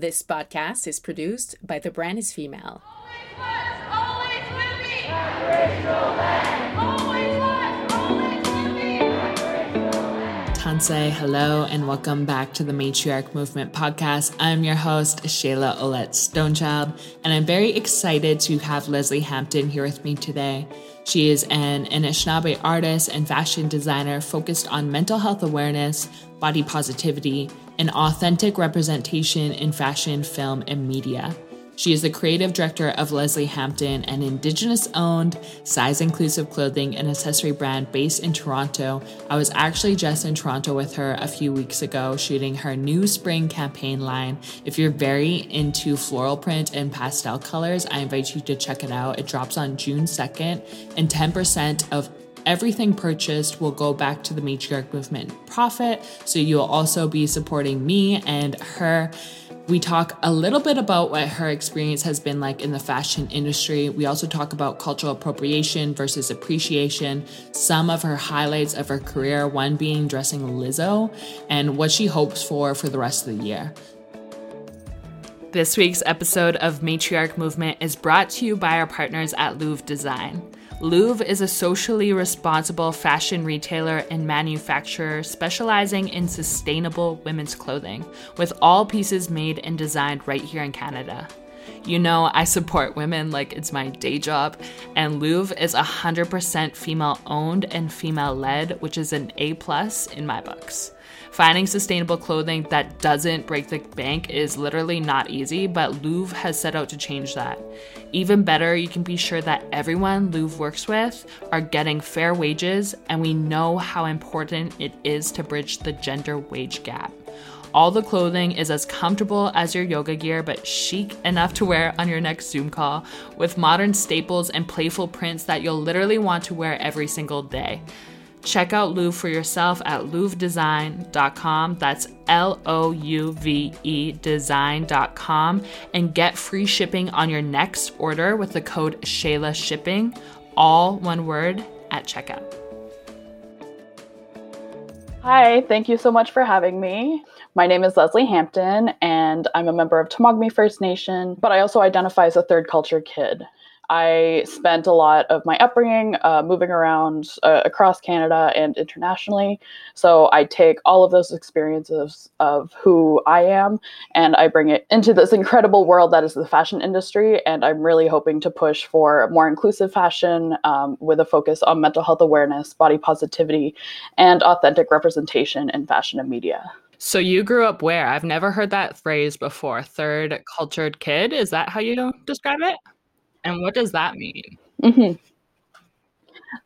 This podcast is produced by The Brand is Female. Tansi, hello, and welcome back to the Matriarch Movement podcast. I'm your host, Shayla Oulette Stonechild, and I'm very excited to have Leslie Hampton here with me today. She is an Anishinaabe artist and fashion designer focused on mental health awareness, body positivity, and authentic representation in fashion, film, and media. She is the creative director of Leslie Hampton, an Indigenous owned, size inclusive clothing and accessory brand based in Toronto. I was actually just in Toronto with her a few weeks ago shooting her new spring campaign line. If you're very into floral print and pastel colors, I invite you to check it out. It drops on June 2nd, and 10% of everything purchased will go back to the matriarch movement profit. So you'll also be supporting me and her. We talk a little bit about what her experience has been like in the fashion industry. We also talk about cultural appropriation versus appreciation, some of her highlights of her career, one being dressing Lizzo, and what she hopes for for the rest of the year. This week's episode of Matriarch Movement is brought to you by our partners at Louve Design. Louve is a socially responsible fashion retailer and manufacturer specializing in sustainable women's clothing, with all pieces made and designed right here in Canada. You know, I support women like it's my day job, and Louve is 100% female owned and female led, which is an A plus in my books. Finding sustainable clothing that doesn't break the bank is literally not easy, but Louve has set out to change that. Even better, you can be sure that everyone Louve works with are getting fair wages, and we know how important it is to bridge the gender wage gap. All the clothing is as comfortable as your yoga gear, but chic enough to wear on your next Zoom call, with modern staples and playful prints that you'll literally want to wear every single day. Check out Louve for yourself at louvedesign.com. That's L O U V E design.com and get free shipping on your next order with the code Shayla Shipping, all one word at checkout. Hi, thank you so much for having me. My name is Leslie Hampton, and I'm a member of Temagami First Nation, but I also identify as a third culture kid. I spent a lot of my upbringing uh, moving around uh, across Canada and internationally. So I take all of those experiences of who I am and I bring it into this incredible world that is the fashion industry. And I'm really hoping to push for more inclusive fashion um, with a focus on mental health awareness, body positivity, and authentic representation in fashion and media. So you grew up where? I've never heard that phrase before. Third cultured kid. Is that how you describe it? And what does that mean? Mm-hmm.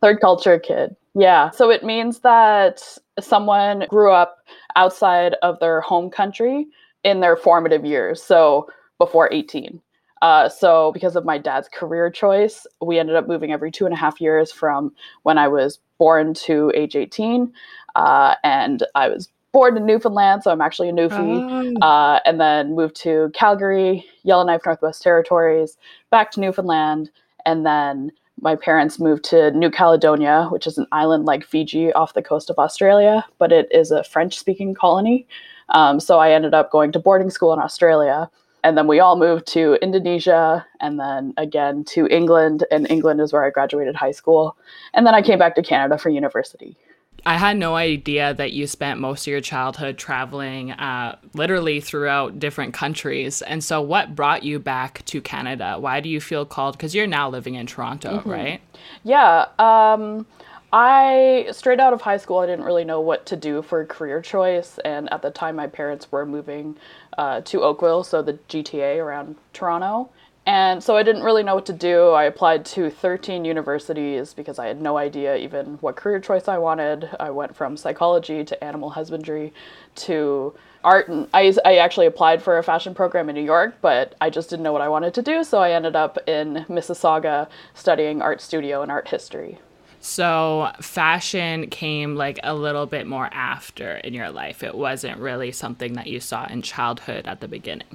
Third culture kid. Yeah. So it means that someone grew up outside of their home country in their formative years. So before 18. Uh, so because of my dad's career choice, we ended up moving every two and a half years from when I was born to age 18. Uh, and I was born in Newfoundland, so I'm actually a Newfie. Oh. Uh, and then moved to Calgary, Yellowknife, Northwest Territories, back to Newfoundland, and then my parents moved to New Caledonia, which is an island like Fiji off the coast of Australia, but it is a French speaking colony. Um, so I ended up going to boarding school in Australia. And then we all moved to Indonesia and then again to England. And England is where I graduated high school. And then I came back to Canada for university. I had no idea that you spent most of your childhood traveling uh, literally throughout different countries. And so, what brought you back to Canada? Why do you feel called? Because you're now living in Toronto, mm-hmm. right? Yeah. Um, I, straight out of high school, I didn't really know what to do for a career choice. And at the time, my parents were moving uh, to Oakville, so the GTA around Toronto. And so I didn't really know what to do. I applied to 13 universities because I had no idea even what career choice I wanted. I went from psychology to animal husbandry to art. And I, I actually applied for a fashion program in New York, but I just didn't know what I wanted to do. So I ended up in Mississauga studying art studio and art history. So fashion came like a little bit more after in your life. It wasn't really something that you saw in childhood at the beginning.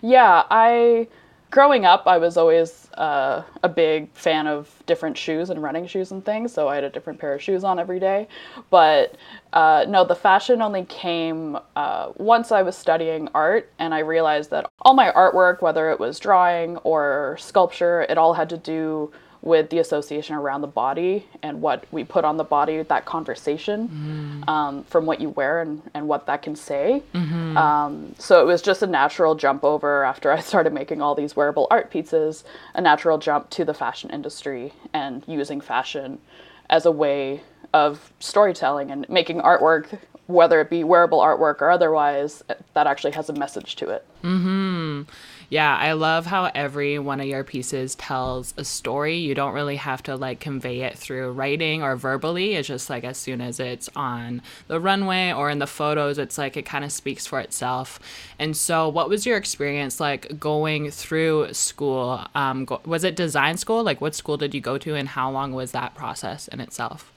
Yeah, I growing up, I was always uh, a big fan of different shoes and running shoes and things, so I had a different pair of shoes on every day. But uh, no, the fashion only came uh, once I was studying art, and I realized that all my artwork, whether it was drawing or sculpture, it all had to do with the association around the body and what we put on the body, that conversation mm. um, from what you wear and, and what that can say. Mm-hmm. Um, so it was just a natural jump over after I started making all these wearable art pieces, a natural jump to the fashion industry and using fashion as a way of storytelling and making artwork whether it be wearable artwork or otherwise that actually has a message to it. Mhm. Yeah, I love how every one of your pieces tells a story. You don't really have to like convey it through writing or verbally. It's just like as soon as it's on the runway or in the photos, it's like it kind of speaks for itself. And so, what was your experience like going through school? Um, go- was it design school? Like, what school did you go to, and how long was that process in itself?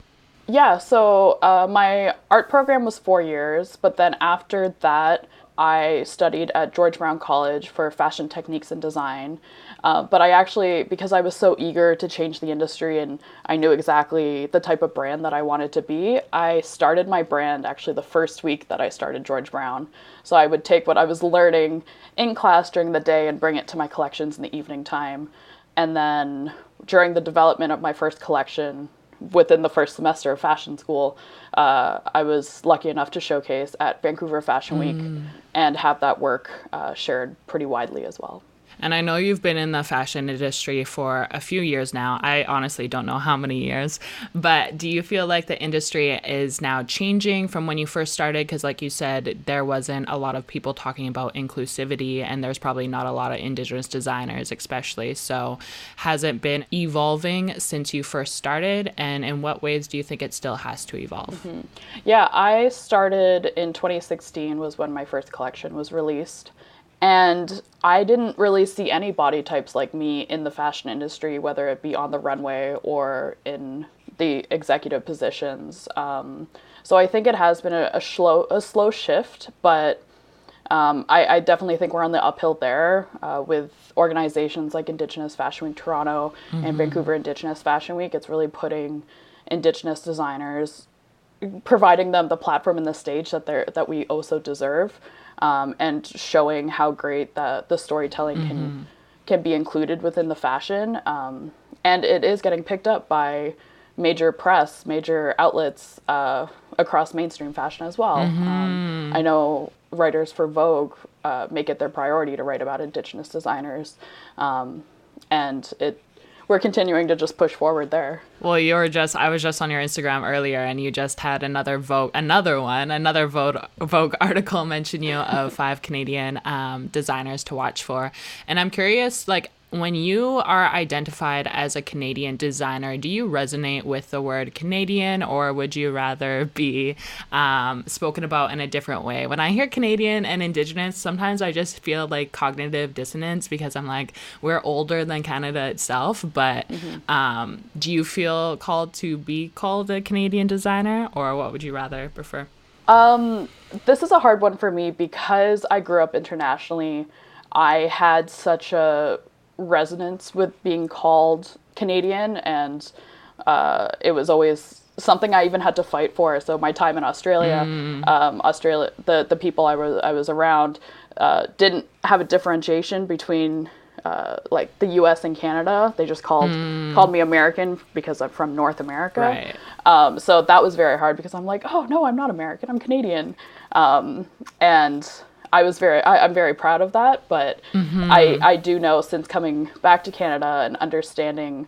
Yeah, so uh, my art program was four years, but then after that, I studied at George Brown College for fashion techniques and design. Uh, but I actually, because I was so eager to change the industry and I knew exactly the type of brand that I wanted to be, I started my brand actually the first week that I started George Brown. So I would take what I was learning in class during the day and bring it to my collections in the evening time. And then during the development of my first collection, within the first semester of fashion school, uh, I was lucky enough to showcase at Vancouver Fashion Week mm. And have that work uh, shared pretty widely as well. And I know you've been in the fashion industry for a few years now. I honestly don't know how many years, but do you feel like the industry is now changing from when you first started? Because, like you said, there wasn't a lot of people talking about inclusivity, and there's probably not a lot of Indigenous designers, especially. So, has it been evolving since you first started? And in what ways do you think it still has to evolve? Mm-hmm. Yeah, I started in 2016, was when my first collection was released. And I didn't really see any body types like me in the fashion industry, whether it be on the runway or in the executive positions. Um, so I think it has been a, a slow a slow shift, but um, I, I, definitely think we're on the uphill there uh, with organizations like Indigenous Fashion Week Toronto mm-hmm. and Vancouver Indigenous Fashion Week. It's really putting Indigenous designers, providing them the platform and the stage that they that we also deserve um, and showing how great that the storytelling mm-hmm. can can be included within the fashion. Um, and it is getting picked up by major press, major outlets uh, across mainstream fashion as well. Mm-hmm. Um, I know writers for Vogue uh, make it their priority to write about Indigenous designers, um, and it we're continuing to just push forward there. Well, you were just I was just on your Instagram earlier, and you just had another Vogue, another one, another Vogue Vogue article mention you of five Canadian um, designers to watch for, and I'm curious, like when you are identified as a Canadian designer, do you resonate with the word Canadian or would you rather be um, spoken about in a different way? When I hear Canadian and Indigenous, sometimes I just feel like cognitive dissonance because I'm like, we're older than Canada itself. But mm-hmm. um, do you feel called to be called a Canadian designer or what would you rather prefer? Um, this is a hard one for me because I grew up internationally. I had such a resonance with being called Canadian, and uh, it was always something I even had to fight for. So my time in Australia, mm. um, Australia, the the people I was I was around uh, didn't have a differentiation between. Uh, like the U.S. and Canada, they just called mm. called me American because I'm from North America. Right. Um, so that was very hard because I'm like, oh no, I'm not American, I'm Canadian. Um, and I was very I, am very proud of that, but mm-hmm. I I do know since coming back to Canada and understanding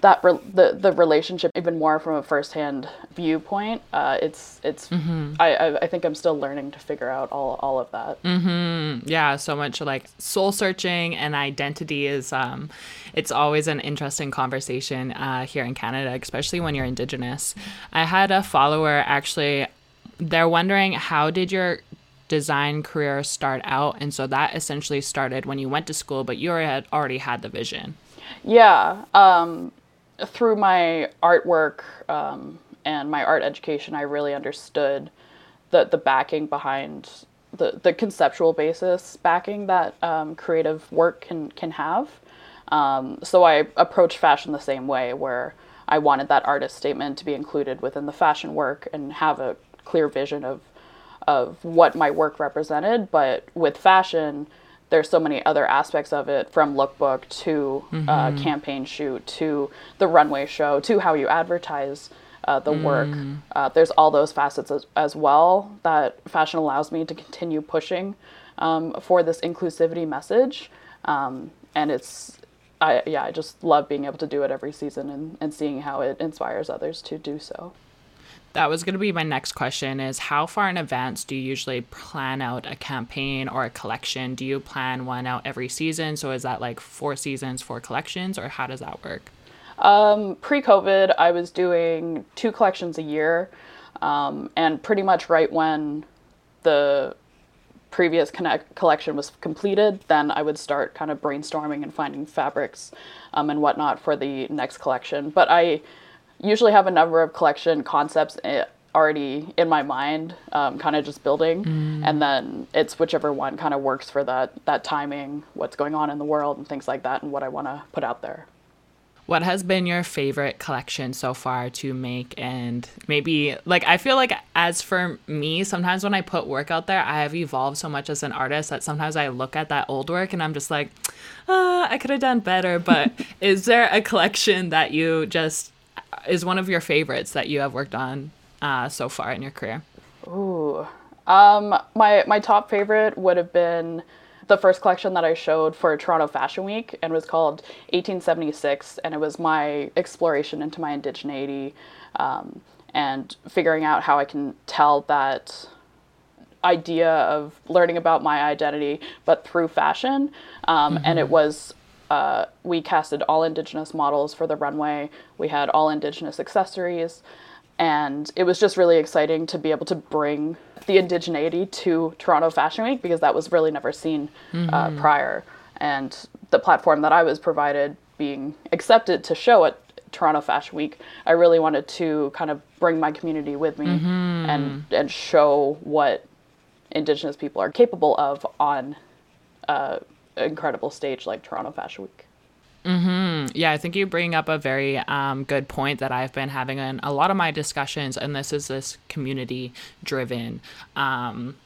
that re- the the relationship even more from a firsthand viewpoint, uh, it's it's mm-hmm. I, I, I think I'm still learning to figure out all all of that. Mm-hmm. Yeah, so much like soul searching and identity is um, it's always an interesting conversation uh, here in Canada, especially when you're Indigenous. I had a follower actually. They're wondering how did your design career start out? And so that essentially started when you went to school, but you had already had the vision. Yeah. Um, through my artwork um, and my art education, I really understood the, the backing behind the, the conceptual basis backing that um, creative work can can have. Um, so I approached fashion the same way, where I wanted that artist statement to be included within the fashion work and have a clear vision of of what my work represented. But with fashion, there's so many other aspects of it, from lookbook to mm-hmm. uh, campaign shoot to the runway show to how you advertise. Uh, the mm. work. Uh, there's all those facets as, as, well that fashion allows me to continue pushing um, for this inclusivity message. Um, and it's I yeah, I just love being able to do it every season and, and seeing how it inspires others to do so. That was going to be my next question is how far in advance do you usually plan out a campaign or a collection? Do you plan one out every season? So is that like four seasons, four collections, or how does that work? Um, pre-COVID, I was doing two collections a year, um, and pretty much right when the previous connect- collection was completed, then I would start kind of brainstorming and finding fabrics um, and whatnot for the next collection. But I usually have a number of collection concepts eh, already in my mind, um, kind of just building, mm. and then it's whichever one kind of works for that that timing, what's going on in the world, and things like that, and what I want to put out there. What has been your favorite collection so far to make? And maybe, like, I feel like, as for me, sometimes when I put work out there, I have evolved so much as an artist that sometimes I look at that old work and I'm just like, uh, I could have done better. But is there a collection that you just is one of your favorites that you have worked on uh, so far in your career? Ooh. Um, my, my top favorite would have been the first collection that I showed for Toronto Fashion Week and was called 1876, and it was my exploration into my indigeneity um, and figuring out how I can tell that idea of learning about my identity, but through fashion. Um, mm-hmm. And it was uh, we casted all indigenous models for the runway. We had all indigenous accessories and it was just really exciting to be able to bring the indigeneity to Toronto Fashion Week because that was really never seen uh, mm-hmm. uh, prior. And the platform that I was provided being accepted to show at Toronto Fashion Week, I really wanted to kind of bring my community with me mm-hmm. and and show what Indigenous people are capable of on an incredible stage like Toronto Fashion Week. Mm-hmm. Yeah, I think you bring up a very um, good point that I've been having in a lot of my discussions, and this is this community driven um,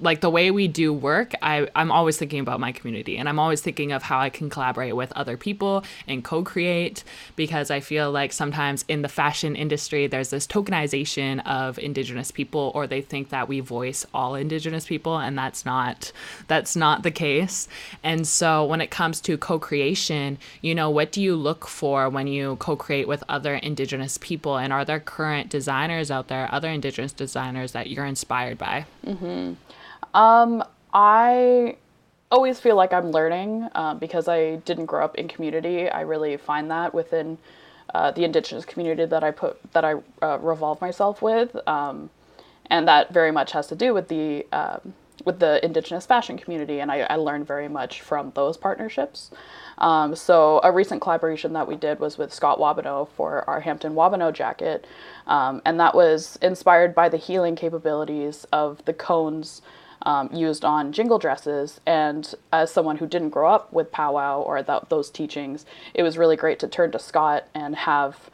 like the way we do work, I, I'm always thinking about my community and I'm always thinking of how I can collaborate with other people and co create because I feel like sometimes in the fashion industry, there's this tokenization of Indigenous people, or they think that we voice all Indigenous people, and that's not that's not the case. And so when it comes to co creation, you know, what do you look for when you co create with other Indigenous people? And are there current designers out there, other Indigenous designers that you're inspired by? Mm-hmm. Um, I always feel like I'm learning uh, because I didn't grow up in community. I really find that within uh, the indigenous community that I put that I uh, revolve myself with, um, and that very much has to do with the um, with the indigenous fashion community, and I, I learned very much from those partnerships. Um, so a recent collaboration that we did was with Scott Wabano for our Hampton Wabano jacket, um, and that was inspired by the healing capabilities of the cones um, used on jingle dresses. And as someone who didn't grow up with powwow or th- those teachings, it was really great to turn to Scott and have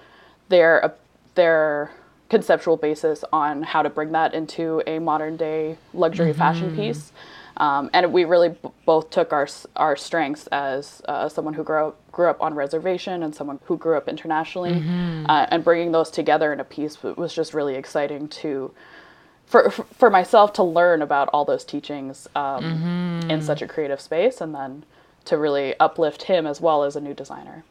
their uh, their conceptual basis on how to bring that into a modern day luxury mm-hmm. fashion piece. Um, and we really b- both took our our strengths as uh, someone who grew up, grew up on reservation and someone who grew up internationally, mm-hmm. uh, and bringing those together in a piece was just really exciting to for for myself to learn about all those teachings um, mm-hmm. in such a creative space, and then to really uplift him as well as a new designer.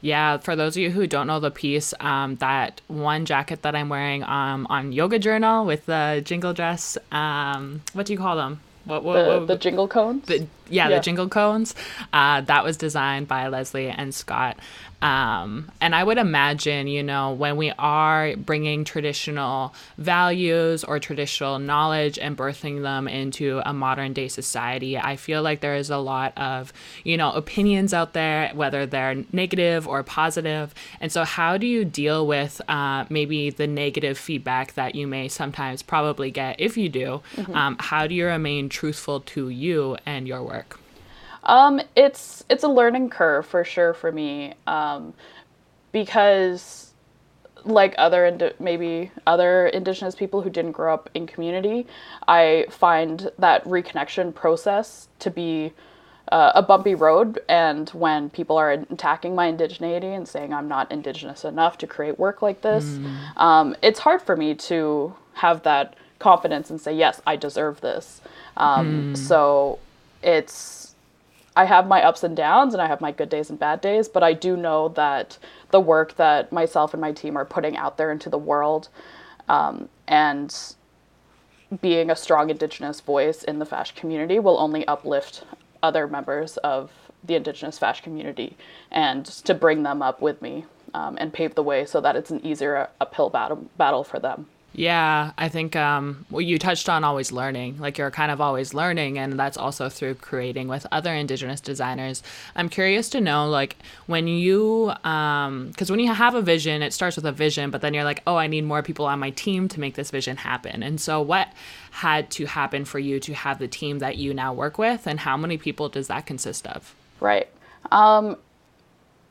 Yeah, for those of you who don't know the piece, um, that one jacket that I'm wearing um, on Yoga Journal with the jingle dress, um, what do you call them? What, what, the, what- the jingle cones. the, yeah, Yeah. the jingle cones. Uh, that was designed by Leslie and Scott. Um, and I would imagine, you know, when we are bringing traditional values or traditional knowledge and birthing them into a modern day society, I feel like there is a lot of, you know, opinions out there, whether they're negative or positive. And so, how do you deal with uh, maybe the negative feedback that you may sometimes probably get if you do? Um, how do you remain truthful to you and your work? Um, it's it's a learning curve for sure for me, um, because like other indi- maybe other indigenous people who didn't grow up in community, I find that reconnection process to be uh, a bumpy road. And when people are attacking my indigeneity and saying I'm not indigenous enough to create work like this, um, it's hard for me to have that confidence and say yes, I deserve this. Um, So it's I have my ups and downs and I have my good days and bad days, but I do know that the work that myself and my team are putting out there into the world um, and being a strong Indigenous voice in the FASH community will only uplift other members of the Indigenous FASH community and to bring them up with me um, and pave the way so that it's an easier uphill battle, battle for them. Yeah, I think um, well, you touched on always learning. Like you're kind of always learning, and that's also through creating with other Indigenous designers. I'm curious to know, like, when you, because when you have a vision, it starts with a vision, but then you're like, oh, I need more people on my team to make this vision happen. And so, what had to happen for you to have the team that you now work with, and how many people does that consist of? Right. Um,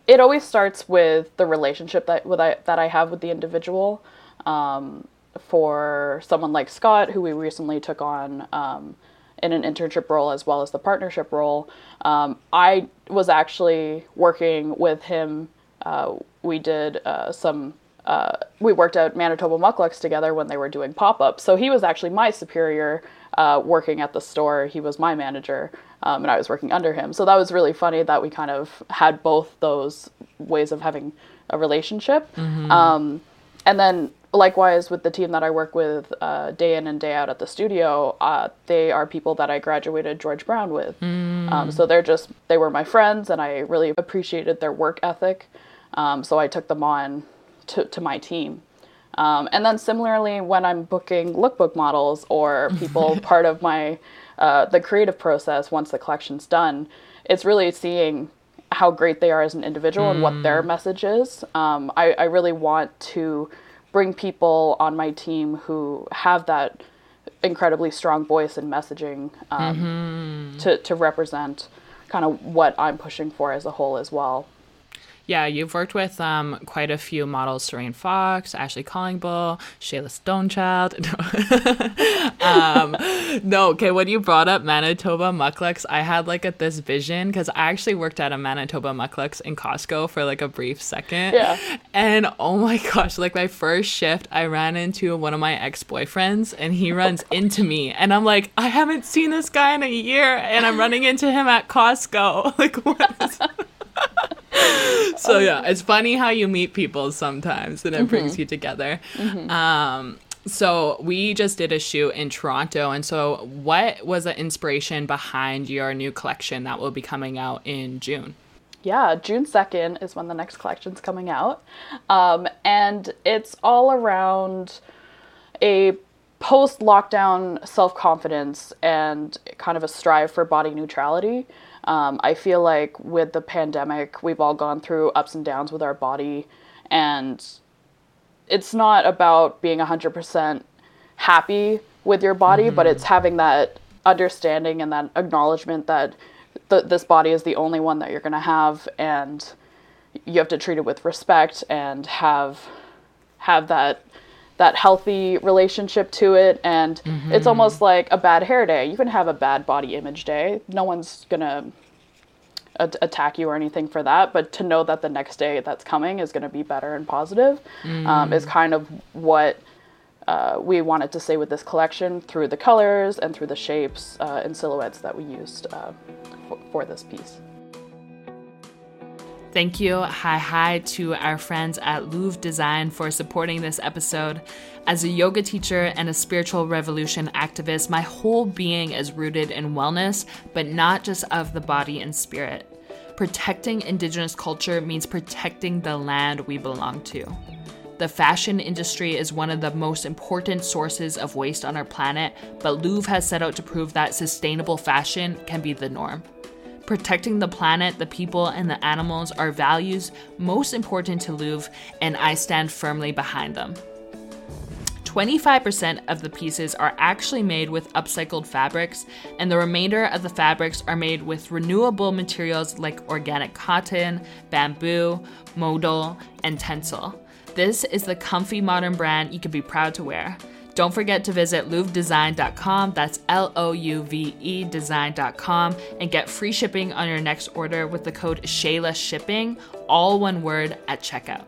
it always starts with the relationship that with I, that I have with the individual. Um, for someone like Scott, who we recently took on um, in an internship role as well as the partnership role, um, I was actually working with him. Uh, we did uh, some. Uh, we worked at Manitobah Mukluks together when they were doing pop ups. So he was actually my superior uh, working at the store. He was my manager, um, and I was working under him. So that was really funny that we kind of had both those ways of having a relationship. Um, and then likewise with the team that I work with uh, day in and day out at the studio, uh, they are people that I graduated George Brown with. Um, so they're just they were my friends, and I really appreciated their work ethic. Um, so I took them on to, to my team. Um, and then similarly, when I'm booking lookbook models or people part of my uh, the creative process once the collection's done, it's really seeing how great they are as an individual and what their message is. Um, I, I really want to bring people on my team who have that incredibly strong voice and messaging um, to, to represent kind of what I'm pushing for as a whole as well. Yeah, you've worked with um, quite a few models: Sarain Fox, Ashley Callingbull, Shayla Stonechild. um, no, okay. When you brought up Manitobah Mukluks, I had like a, this vision because I actually worked at a Manitobah Mukluks in Costco for like a brief second. Yeah. And oh my gosh, like my first shift, I ran into one of my ex boyfriends, and he runs into me, and I'm like, I haven't seen this guy in a year, and I'm running into him at Costco. Like what? Is- so yeah, it's funny how you meet people sometimes and it brings you together. Um, so we just did a shoot in Toronto, and so what was the inspiration behind your new collection that will be coming out in June? Yeah, June 2nd is when the next collection's coming out. Um, and it's all around a post lockdown self confidence and kind of a strive for body neutrality. Um, I feel like with the pandemic, we've all gone through ups and downs with our body, and it's not about being 100% happy with your body, but it's having that understanding and that acknowledgement that th- this body is the only one that you're going to have and you have to treat it with respect and have have that that healthy relationship to it and it's almost like a bad hair day. You can have a bad body image day. No one's to a- attack you or anything for that but to know that the next day that's coming is to be better and positive um, is kind of what uh, we wanted to say with this collection through the colors and through the shapes uh, and silhouettes that we used uh, for, for this piece Thank you, hi hi, to our friends at Louve Design for supporting this episode. As a yoga teacher and a spiritual revolution activist, my whole being is rooted in wellness, but not just of the body and spirit. Protecting Indigenous culture means protecting the land we belong to. The fashion industry is one of the most important sources of waste on our planet, but Louve has set out to prove that sustainable fashion can be the norm. Protecting the planet, the people, and the animals are values most important to Louve, and I stand firmly behind them. 25% of the pieces are actually made with upcycled fabrics, and the remainder of the fabrics are made with renewable materials like organic cotton, bamboo, modal, and tencel. This is the comfy modern brand you can be proud to wear. Don't forget to visit louvedesign.com, that's L O U V E design.com, and get free shipping on your next order with the code Shayla Shipping, all one word at checkout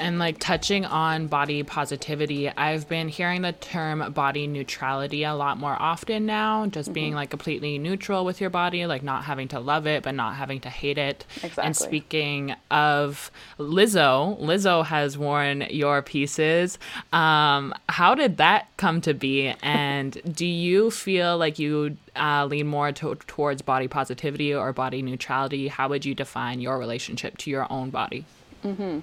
and like touching on body positivity, I've been hearing the term body neutrality a lot more often now, just mm-hmm. being like completely neutral with your body, like not having to love it, but not having to hate it. Exactly. And speaking of Lizzo, Lizzo has worn your pieces. Um, how did that come to be? And do you feel like you uh, lean more to- towards body positivity or body neutrality? How would you define your relationship to your own body? Mm-hmm.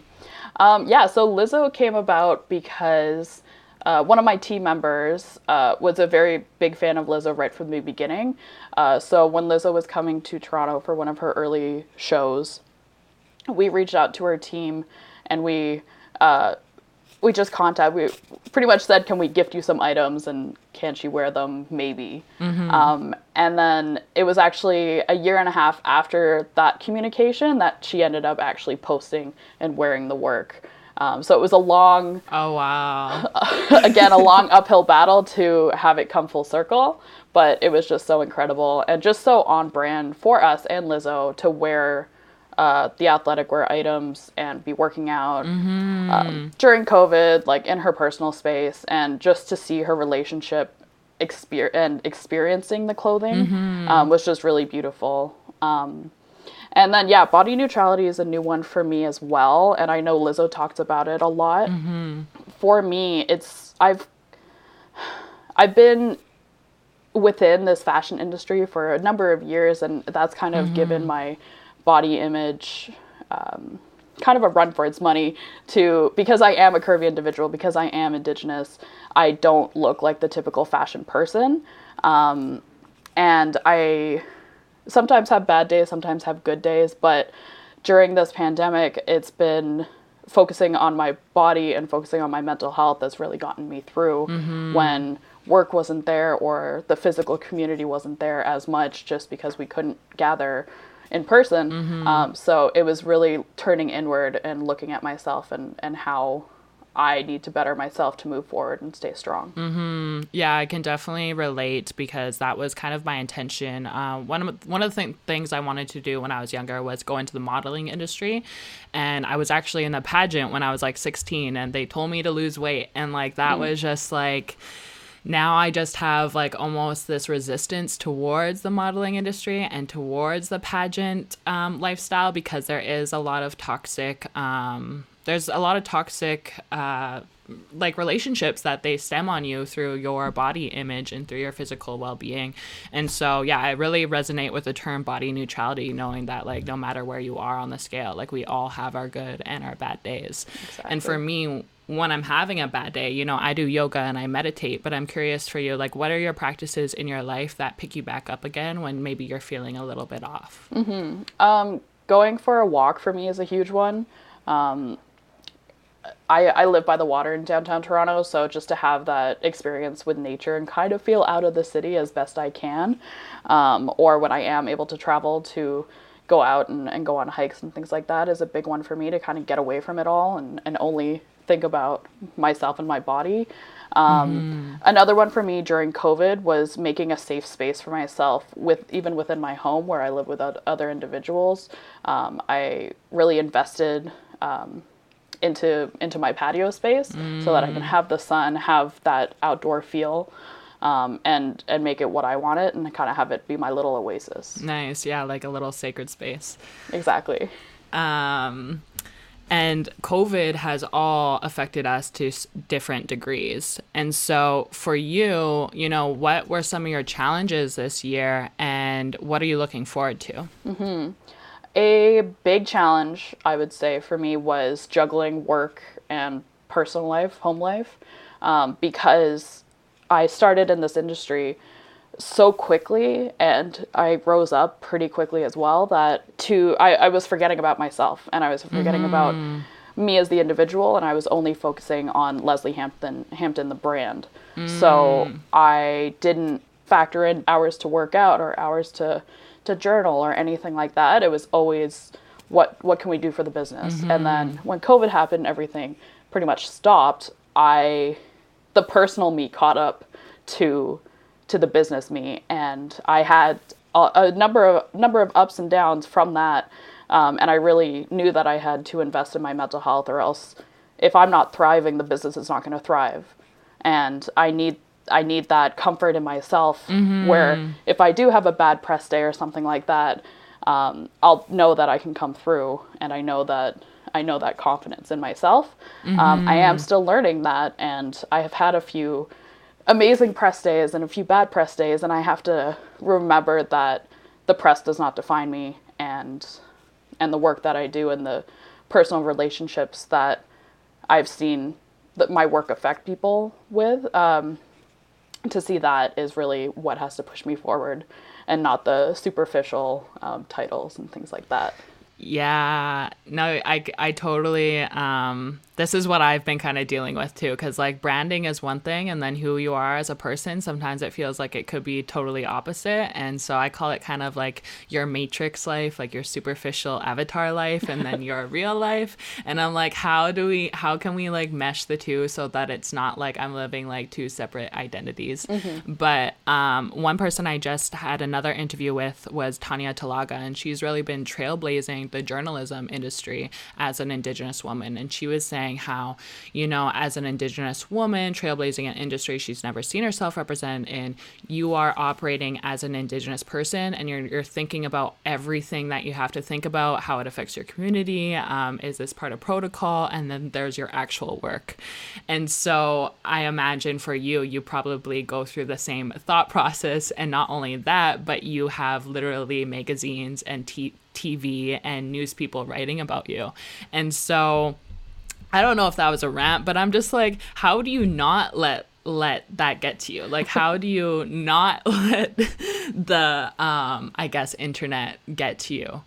Um, yeah, so Lizzo came about because uh, one of my team members uh, was a very big fan of Lizzo right from the beginning. Uh, so when Lizzo was coming to Toronto for one of her early shows, we reached out to her team and we uh, we just contacted. We pretty much said, "Can we gift you some items and can she wear them? Maybe." Mm-hmm. Um, and then it was actually a year and a half after that communication that she ended up actually posting and wearing the work. Um, so it was a long. Oh wow! again, a long uphill battle to have it come full circle, but it was just so incredible and just so on brand for us and Lizzo to wear uh, the athletic wear items and be working out mm-hmm. um, during COVID, like in her personal space, and just to see her relationship exper- and experiencing the clothing mm-hmm. um, was just really beautiful. Um, and then, yeah, body neutrality is a new one for me as well. And I know Lizzo talked about it a lot. Mm-hmm. For me, it's, I've, I've been within this fashion industry for a number of years, and that's kind of given mm-hmm. my body image um, kind of a run for its money to because I am a curvy individual, because I am indigenous, I don't look like the typical fashion person. Um, and I sometimes have bad days, sometimes have good days, but during this pandemic, it's been focusing on my body and focusing on my mental health that's really gotten me through mm-hmm. when work wasn't there or the physical community wasn't there as much just because we couldn't gather in person. Mm-hmm. Um, so it was really turning inward and looking at myself and, and how I need to better myself to move forward and stay strong. Mm-hmm. Yeah, I can definitely relate because that was kind of my intention. Uh, one of one of the th- things I wanted to do when I was younger was go into the modeling industry, and I was actually in a pageant when I was like 16, and they told me to lose weight, and like that mm. was just like now I just have like almost this resistance towards the modeling industry and towards the pageant um, lifestyle because there is a lot of toxic, um, there's a lot of toxic, uh, like relationships that they stem on you through your body image and through your physical well-being and so yeah i really resonate with the term body neutrality knowing that like no matter where you are on the scale like we all have our good and our bad days exactly. and for me when I'm having a bad day, you know, I do yoga and I meditate, but I'm curious for you, like, what are your practices in your life that pick you back up again when maybe you're feeling a little bit off? Mm-hmm. Um, going for a walk for me is a huge one. Um, I, I live by the water in downtown Toronto, so just to have that experience with nature and kind of feel out of the city as best I can, um, or when I am able to travel to go out and, and go on hikes and things like that is a big one for me to kind of get away from it all and, and only think about myself and my body. Um, mm. Another one for me during COVID was making a safe space for myself with even within my home where I live with other individuals. Um, I really invested um, into into my patio space mm. so that I can mm. have the sun, have that outdoor feel. um, and and make it what I want it and kind of have it be my little oasis. Nice, yeah, like a little sacred space. Exactly. Um, and COVID has all affected us to different degrees. And so, for you, you know, what were some of your challenges this year, and what are you looking forward to? Mm-hmm. A big challenge, I would say, for me was juggling work and personal life, home life, um, because I started in this industry so quickly and I rose up pretty quickly as well that to I, I was forgetting about myself and I was forgetting mm-hmm. about me as the individual and I was only focusing on Leslie Hampton Hampton the brand. Mm. So I didn't factor in hours to work out or hours to to journal or anything like that. It was always what what can we do for the business? Mm-hmm. And then when COVID happened everything pretty much stopped. I the personal me caught up to to the business me, and I had a, a number of number of ups and downs from that. Um, and I really knew that I had to invest in my mental health, or else, if I'm not thriving, the business is not going to thrive. And I need I need that comfort in myself, mm-hmm. where if I do have a bad press day or something like that, um, I'll know that I can come through, and I know that I know that confidence in myself. Mm-hmm. Um, I am mm-hmm. still learning that, and I have had a few amazing press days and a few bad press days, and I have to remember that the press does not define me, and and the work that I do and the personal relationships that I've seen that my work affect people with. Um, to see that is really what has to push me forward, and not the superficial um, titles and things like that. Yeah, no, I, I totally, um, this is what I've been kind of dealing with too. Cause like branding is one thing, and then who you are as a person, sometimes it feels like it could be totally opposite. And so I call it kind of like your matrix life, like your superficial avatar life, and then your real life. And I'm like, how do we, how can we like mesh the two so that it's not like I'm living like two separate identities? Mm-hmm. But um, one person I just had another interview with was Tanya Talaga, and she's really been trailblazing the journalism industry as an Indigenous woman. And she was saying how, you know, as an Indigenous woman trailblazing an industry she's never seen herself represented in, you are operating as an Indigenous person and you're, you're thinking about everything that you have to think about, how it affects your community. Um, is this part of protocol? And then there's your actual work. And so I imagine for you, you probably go through the same thought process. And not only that, but you have literally magazines and t- TV and news people writing about you. And so I don't know if that was a rant, but I'm just like, how do you not let let that get to you? Like how do you not let the um I guess internet get to you?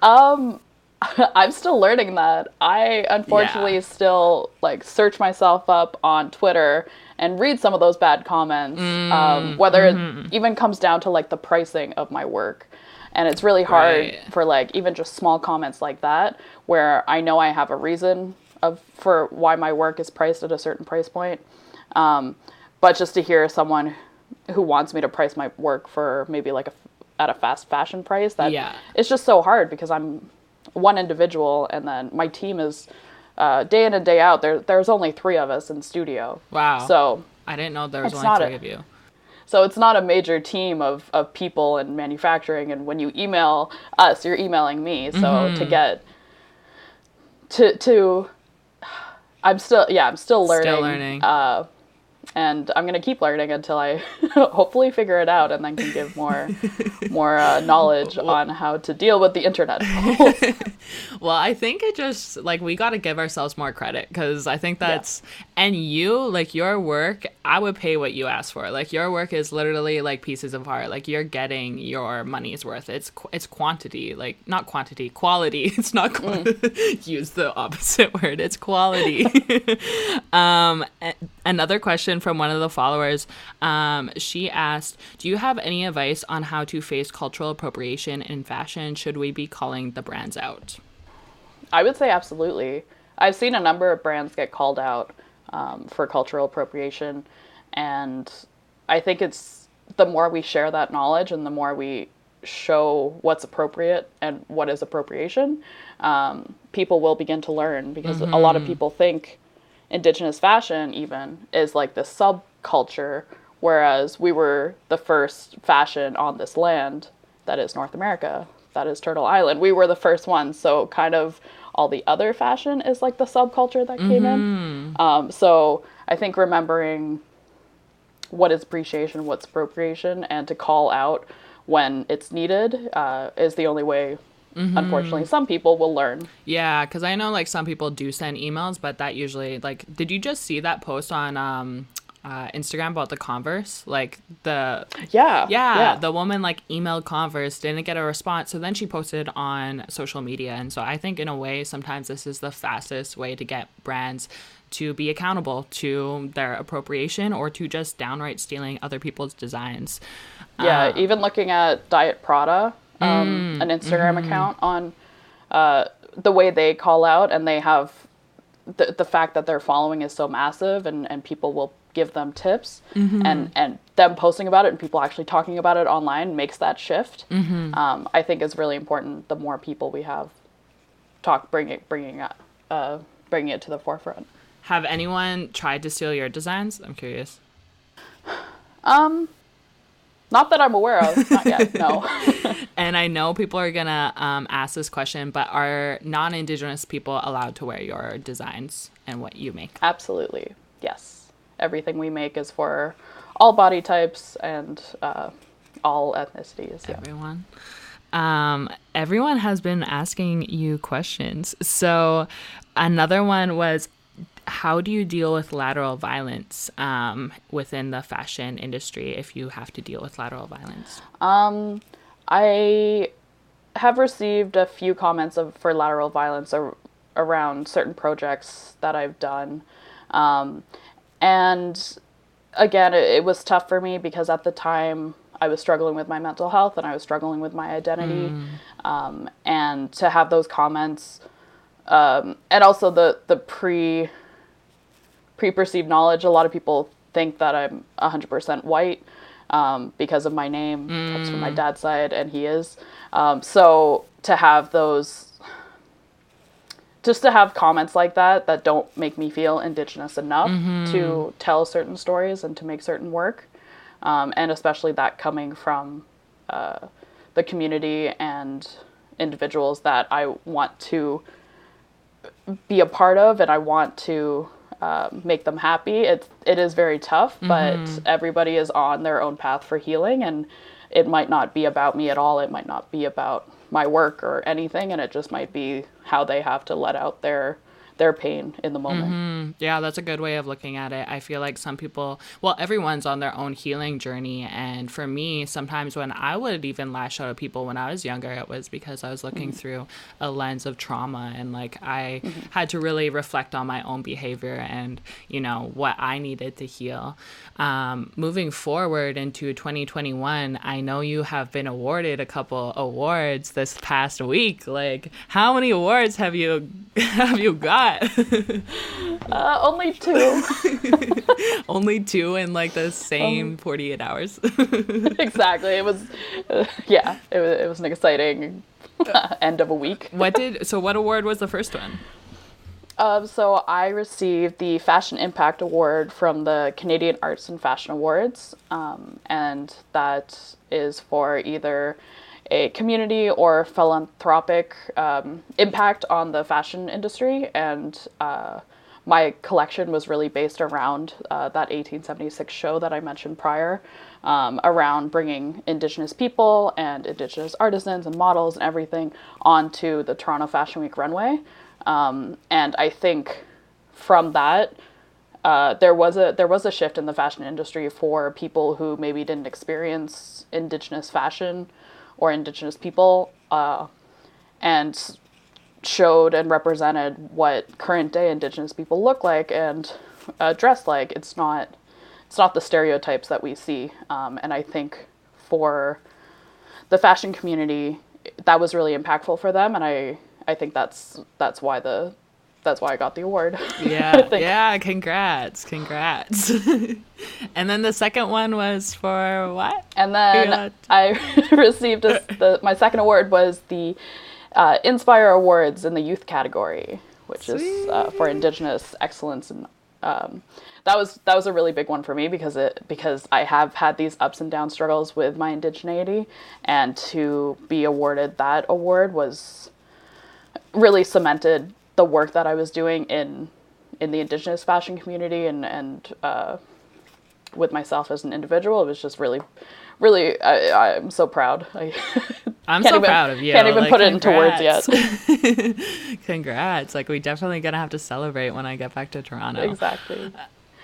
Um I'm still learning that. I unfortunately yeah. still like search myself up on Twitter and read some of those bad comments. Mm, um, whether mm-hmm. it even comes down to like the pricing of my work and it's really hard right. for like even just small comments like that where i know i have a reason of for why my work is priced at a certain price point um, but just to hear someone who wants me to price my work for maybe like a at a fast fashion price that yeah. it's just so hard because i'm one individual and then my team is uh, day in and day out there there's only three of us in studio wow so i didn't know there was only three a, of you so it's not a major team of, of people in manufacturing. And when you email us, you're emailing me. So mm-hmm. to get to to I'm still yeah I'm still learning. Still learning. Uh, and I'm gonna keep learning until I hopefully figure it out and then can give more more uh, knowledge well, on how to deal with the internet. well, I think it just like we got to give ourselves more credit because I think that's yeah. and you like your work. I would pay what you ask for. Like your work is literally like pieces of art. Like you're getting your money's worth. It's it's quantity, like not quantity, quality. It's not mm. use the opposite word. It's quality. um, another question from one of the followers. Um, she asked, "Do you have any advice on how to face cultural appropriation in fashion? Should we be calling the brands out?" I would say absolutely. I've seen a number of brands get called out um, for cultural appropriation, and I think it's the more we share that knowledge and the more we show what's appropriate and what is appropriation, um, people will begin to learn because mm-hmm. a lot of mm-hmm. people think indigenous fashion even is like this subculture whereas we were the first fashion on this land that is North America, that is Turtle Island. We were the first ones, so kind of all the other fashion is like the subculture that came in. Um, so I think remembering what is appreciation, what's appropriation, and to call out when it's needed uh, is the only way. Unfortunately, some people will learn. Yeah, because I know like some people do send emails, but that usually like, did you just see that post on um, uh, Instagram about the Converse? Like the Yeah, yeah, the woman like emailed Converse, didn't get a response, so then she posted on social media, and so I think in a way sometimes this is the fastest way to get brands to be accountable to their appropriation or to just downright stealing other people's designs. Yeah, Uh, even looking at Diet Prada, um, Mm, an Instagram mm-hmm. account on uh, the way they call out, and they have the, the fact that their following is so massive, and, and people will give them tips, Mm-hmm. and, and them posting about it and people actually talking about it online makes that shift. Mm-hmm. Um, I think is really important. The more people we have talk, bringing bringing it, uh, bringing it to the forefront. Have anyone tried to steal your designs? I'm curious. Um, not that I'm aware of. Not yet. No. And I know people are gonna um, ask this question, but are non-indigenous people allowed to wear your designs and what you make? Absolutely. Yes. Everything we make is for all body types and uh, all ethnicities. Yeah. Everyone. Um, everyone has been asking you questions. So another one was, how do you deal with lateral violence um, within the fashion industry if you have to deal with lateral violence? Um, I have received a few comments of for lateral violence ar- around certain projects that I've done, um, and again, it, it was tough for me because at the time I was struggling with my mental health and I was struggling with my identity, um, and to have those comments, um, and also the the pre pre-perceived knowledge. A lot of people think that I'm 100% white um, because of my name. Comes from my dad's side, and he is. Um, so to have those, just to have comments like that that don't make me feel indigenous enough to tell certain stories and to make certain work, um, and especially that coming from uh, the community and individuals that I want to be a part of and I want to um, make them happy. It it is very tough, but everybody is on their own path for healing, and it might not be about me at all. It might not be about my work or anything, and it just might be how they have to let out their their pain in the moment. Mm-hmm. Yeah, that's a good way of looking at it. I feel like some people, well, everyone's on their own healing journey. And for me, sometimes when I would even lash out at people when I was younger, it was because I was looking mm-hmm. through a lens of trauma and like I mm-hmm. had to really reflect on my own behavior and, you know, what I needed to heal. Um, moving forward into 2021, I know you have been awarded a couple awards this past week. Like, how many awards have you have you got? Uh, only two, Only two in like the same 48 hours. exactly. It was, uh, yeah, it was, it was an exciting end of a week. what did so what award was the first one? Um, so I received the Fashion Impact Award from the Canadian Arts and Fashion Awards, um, and that is for either a community or philanthropic um, impact on the fashion industry. And uh, my collection was really based around uh, that 1876 show that I mentioned prior, um, around bringing Indigenous people and Indigenous artisans and models and everything onto the Toronto Fashion Week runway. Um, and I think from that, uh, there was a there was a shift in the fashion industry for people who maybe didn't experience Indigenous fashion or Indigenous people, uh, and showed and represented what current day Indigenous people look like and uh, dress like. It's not it's not the stereotypes that we see, um, and I think for the fashion community, that was really impactful for them, and I I think that's that's why the that's why I got the award. Yeah, yeah, congrats, congrats. and then the second one was for what? And then I received a, the my second award was the uh, Indspire Awards in the youth category, which is uh, for Indigenous excellence and um, that was that was a really big one for me because it because I have had these ups and down struggles with my indigeneity, and to be awarded that award was really cemented the work that I was doing in in the indigenous fashion community and and uh, with myself as an individual. It was just really, really. I, I'm so proud. I I'm so even, proud of you. I can't even like, put it into words yet. congrats! Like we definitely gonna have to celebrate when I get back to Toronto. Exactly.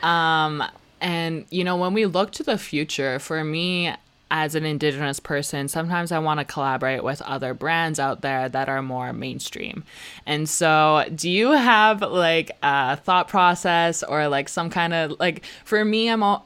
Um, and you know, when we look to the future, for me as an indigenous person, sometimes I want to collaborate with other brands out there that are more mainstream. And so, do you have like a thought process or like some kind of like for me I'm all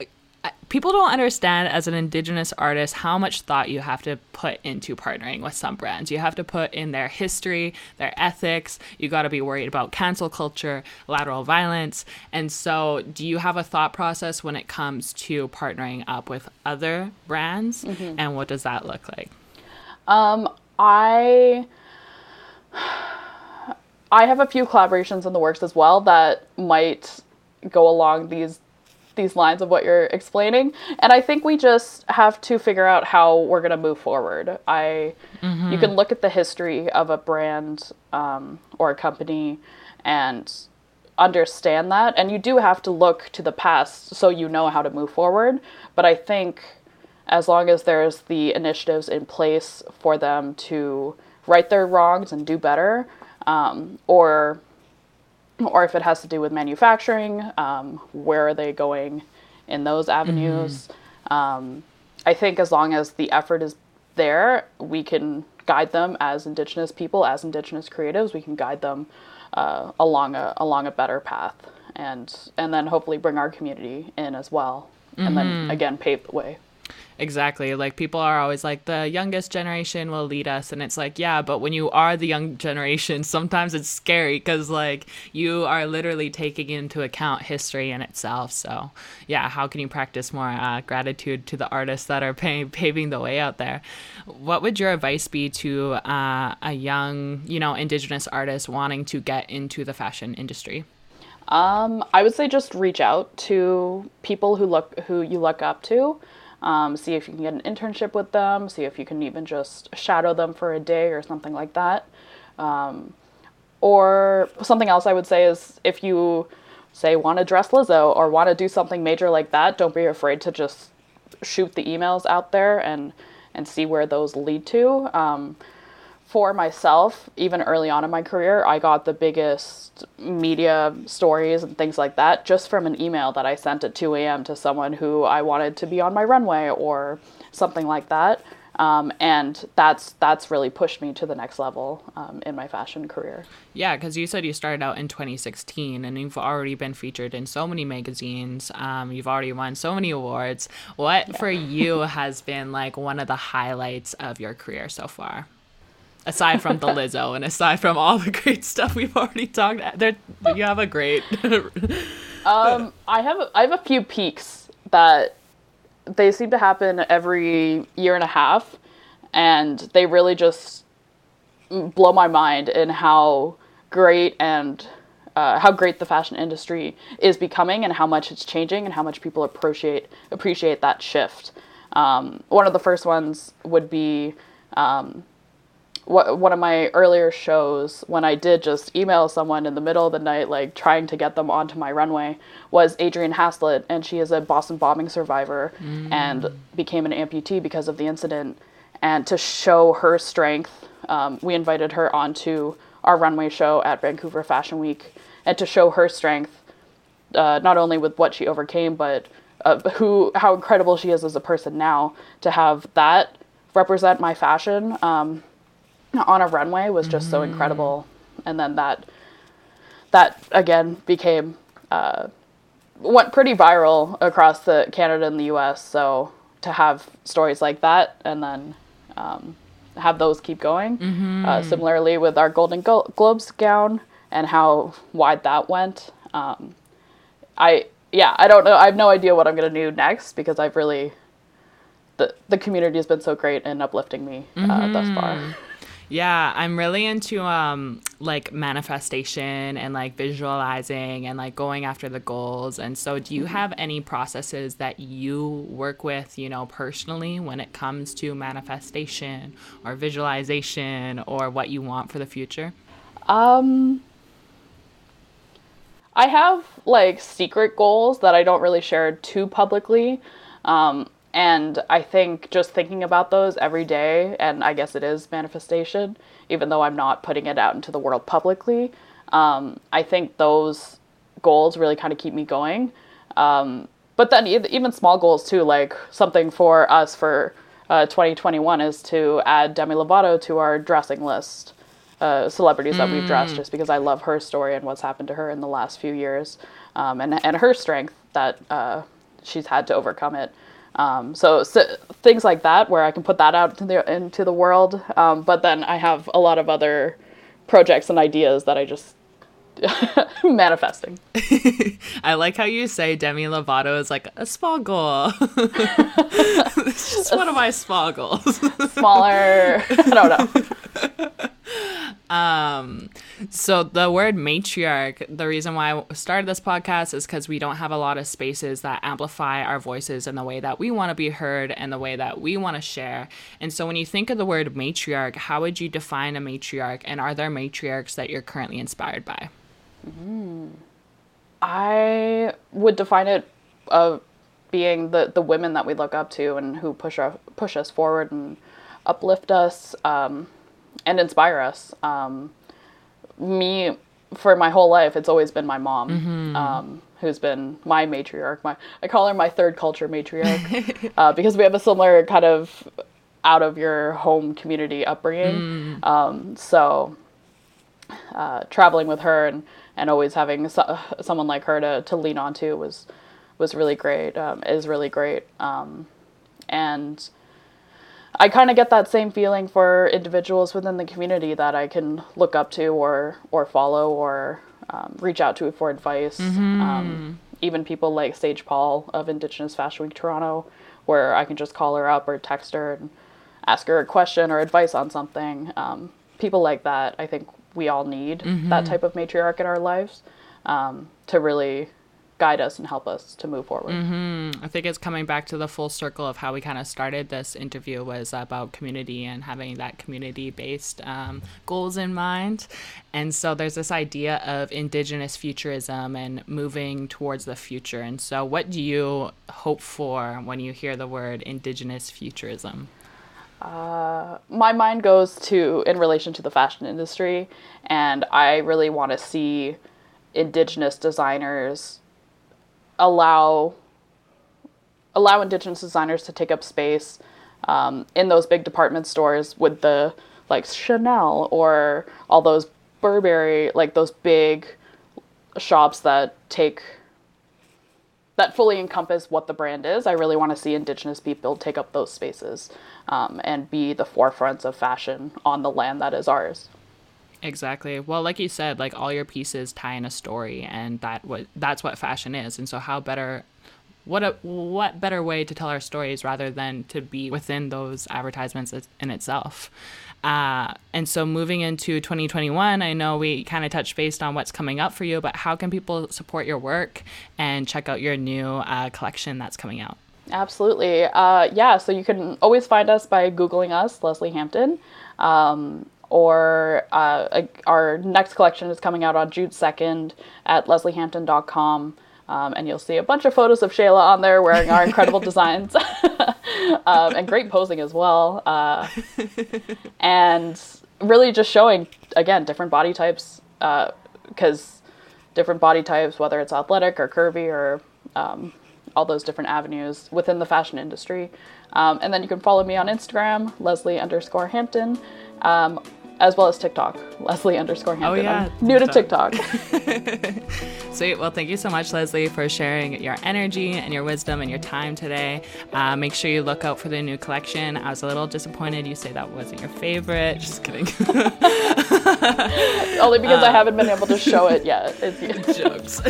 people don't understand as an indigenous artist how much thought you have to put into partnering with some brands. You have to put in their history, their ethics. You got to be worried about cancel culture, lateral violence. And so, do you have a thought process when it comes to partnering up with other brands? Mm-hmm. And what does that look like? Um, I. I have a few collaborations in the works as well that might go along these these lines of what you're explaining and i think we just have to figure out how we're going to move forward i mm-hmm. you can look at the history of a brand um, or a company and understand that and you do have to look to the past so you know how to move forward but i think as long as there's the initiatives in place for them to right their wrongs and do better um, or or if it has to do with manufacturing, um, where are they going in those avenues? Mm-hmm. Um, I think as long as the effort is there, we can guide them as Indigenous people, as Indigenous creatives. We can guide them uh, along a along a better path, and and then hopefully bring our community in as well, mm-hmm. and then mm-hmm. again pave the way. Exactly. Like people are always like the youngest generation will lead us and it's like, yeah, but when you are the young generation, sometimes it's scary cuz like you are literally taking into account history in itself. So, yeah, how can you practice more uh, gratitude to the artists that are pay- paving the way out there? What would your advice be to uh, a young, you know, indigenous artist wanting to get into the fashion industry? Um, I would say just reach out to people who look who you look up to um, see if you can get an internship with them, see if you can even just shadow them for a day or something like that. Um, or something else I would say is if you say want to dress Lizzo or want to do something major like that, don't be afraid to just shoot the emails out there and and see where those lead to. Um, for myself, even early on in my career, I got the biggest media stories and things like that just from an email that I sent at 2 a.m. to someone who I wanted to be on my runway or something like that. Um, and that's that's really pushed me to the next level um, in my fashion career. Yeah, because you said you started out in 2016, and you've already been featured in so many magazines. Um, you've already won so many awards. What yeah. for you has been like one of the highlights of your career so far? Aside from the Lizzo and aside from all the great stuff we've already talked, there you have a great. um, I have I have a few peaks that they seem to happen every year and a half, and they really just blow my mind in how great and uh, how great the fashion industry is becoming and how much it's changing and how much people appreciate appreciate that shift. Um, one of the first ones would be um, one of my earlier shows when I did just email someone in the middle of the night, like trying to get them onto my runway, was Adrianne Haslet, and she is a Boston bombing survivor mm. and became an amputee because of the incident. And to show her strength, um, we invited her onto our runway show at Vancouver Fashion Week, and to show her strength, uh, not only with what she overcame, but uh, who how incredible she is as a person now. To have that represent my fashion. Um, on a runway was just mm. so incredible. And then that that again became uh, went pretty viral across the Canada and the U.S. So to have stories like that and then um, have those keep going. Mm-hmm. Uh, similarly with our Golden Globes gown and how wide that went. Um, I yeah I don't know I have no idea what I'm gonna do next because I've really the the community has been so great in uplifting me uh, mm-hmm. thus far. Yeah, I'm really into um like manifestation and like visualizing and like going after the goals. And so do you have any processes that you work with, you know, personally when it comes to manifestation or visualization or what you want for the future? Um I have like secret goals that I don't really share too publicly. Um, and I think just thinking about those every day, and I guess it is manifestation, even though I'm not putting it out into the world publicly, um, I think those goals really kind of keep me going. Um, but then even small goals too, like something for us for uh, 2021 is to add Demi Lovato to our dressing list uh, celebrities that we've dressed mm. just because I love her story and what's happened to her in the last few years um, and, and her strength that uh, she's had to overcome it. Um, so, so, things like that where I can put that out into the, into the world. Um, but then I have a lot of other projects and ideas that I just manifesting. I like how you say Demi Lovato is like a small goal. it's just one of my small goals. Smaller. I don't know. Um, so the word matriarch, the reason why I started this podcast is because we don't have a lot of spaces that amplify our voices in the way that we want to be heard and the way that we want to share. And so when you think of the word matriarch, how would you define a matriarch? And are there matriarchs that you're currently inspired by? Mm. I would define it of being the, the women that we look up to and who push our, push us forward and uplift us. Um, and inspire us. Um, me, for my whole life, it's always been my mom, mm-hmm. um, who's been my matriarch. My I call her my third culture matriarch uh, because we have a similar kind of out of your home community upbringing. Mm. Um, so uh, traveling with her and, and always having so, someone like her to, to lean onto was was really great. Um, is really great. Um, and I kind of get that same feeling for individuals within the community that I can look up to or or follow or um, reach out to for advice. Mm-hmm. Um, even people like Sage Paul of Indigenous Fashion Week Toronto, where I can just call her up or text her and ask her a question or advice on something. Um, people like that, I think we all need mm-hmm. that type of matriarch in our lives um, to really guide us and help us to move forward. Mm-hmm. I think it's coming back to the full circle of how we kind of started this interview was about community and having that community based um, goals in mind. And so there's this idea of indigenous futurism and moving towards the future. And so, what do you hope for when you hear the word indigenous futurism? Uh, my mind goes to in relation to the fashion industry, and I really want to see indigenous designers allow allow indigenous designers to take up space um, in those big department stores with the like Chanel or all those Burberry like those big shops that take that fully encompass what the brand is. I really want to see indigenous people take up those spaces um, and be the forefronts of fashion on the land that is ours. Exactly. Well, like you said, like all your pieces tie in a story, and that what that's what fashion is. And so, how better, what a what better way to tell our stories rather than to be within those advertisements in itself. Uh, and so, moving into 2021, I know we kind of touched based on what's coming up for you, but how can people support your work and check out your new uh, collection that's coming out? Absolutely. Uh, yeah, so you can always find us by Googling us, Leslie Hampton. Um, or uh, our next collection is coming out on June 2nd at lesliehampton.com. Um, and you'll see a bunch of photos of Shayla on there wearing our incredible designs um, and great posing as well. Uh, and really just showing, again, different body types because uh, different body types, whether it's athletic or curvy or um, all those different avenues within the fashion industry. Um, and then you can follow me on Instagram, Leslie underscore Hampton. Um, as well as TikTok, Leslie underscore Hampton. Oh, yeah. I'm new to TikTok. Sweet. Well, thank you so much, Leslie, for sharing your energy and your wisdom and your time today. Uh, make sure you look out for the new collection. I was a little disappointed you say that wasn't your favorite. Just kidding. Only because uh, I haven't been able to show it yet. It's jokes.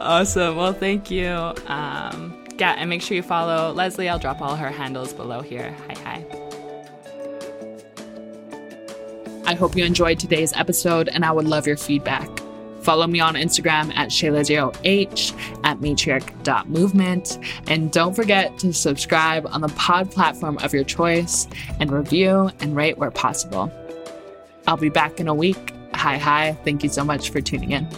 awesome. Well, thank you. Um, yeah, and make sure you follow Leslie. I'll drop all her handles below here. Hi, hi. I hope you enjoyed today's episode, and I would love your feedback. Follow me on Instagram at ShaylaJOH, at matriarch.movement, and don't forget to subscribe on the pod platform of your choice and review and rate where possible. I'll be back in a week. Hi, hi. Thank you so much for tuning in.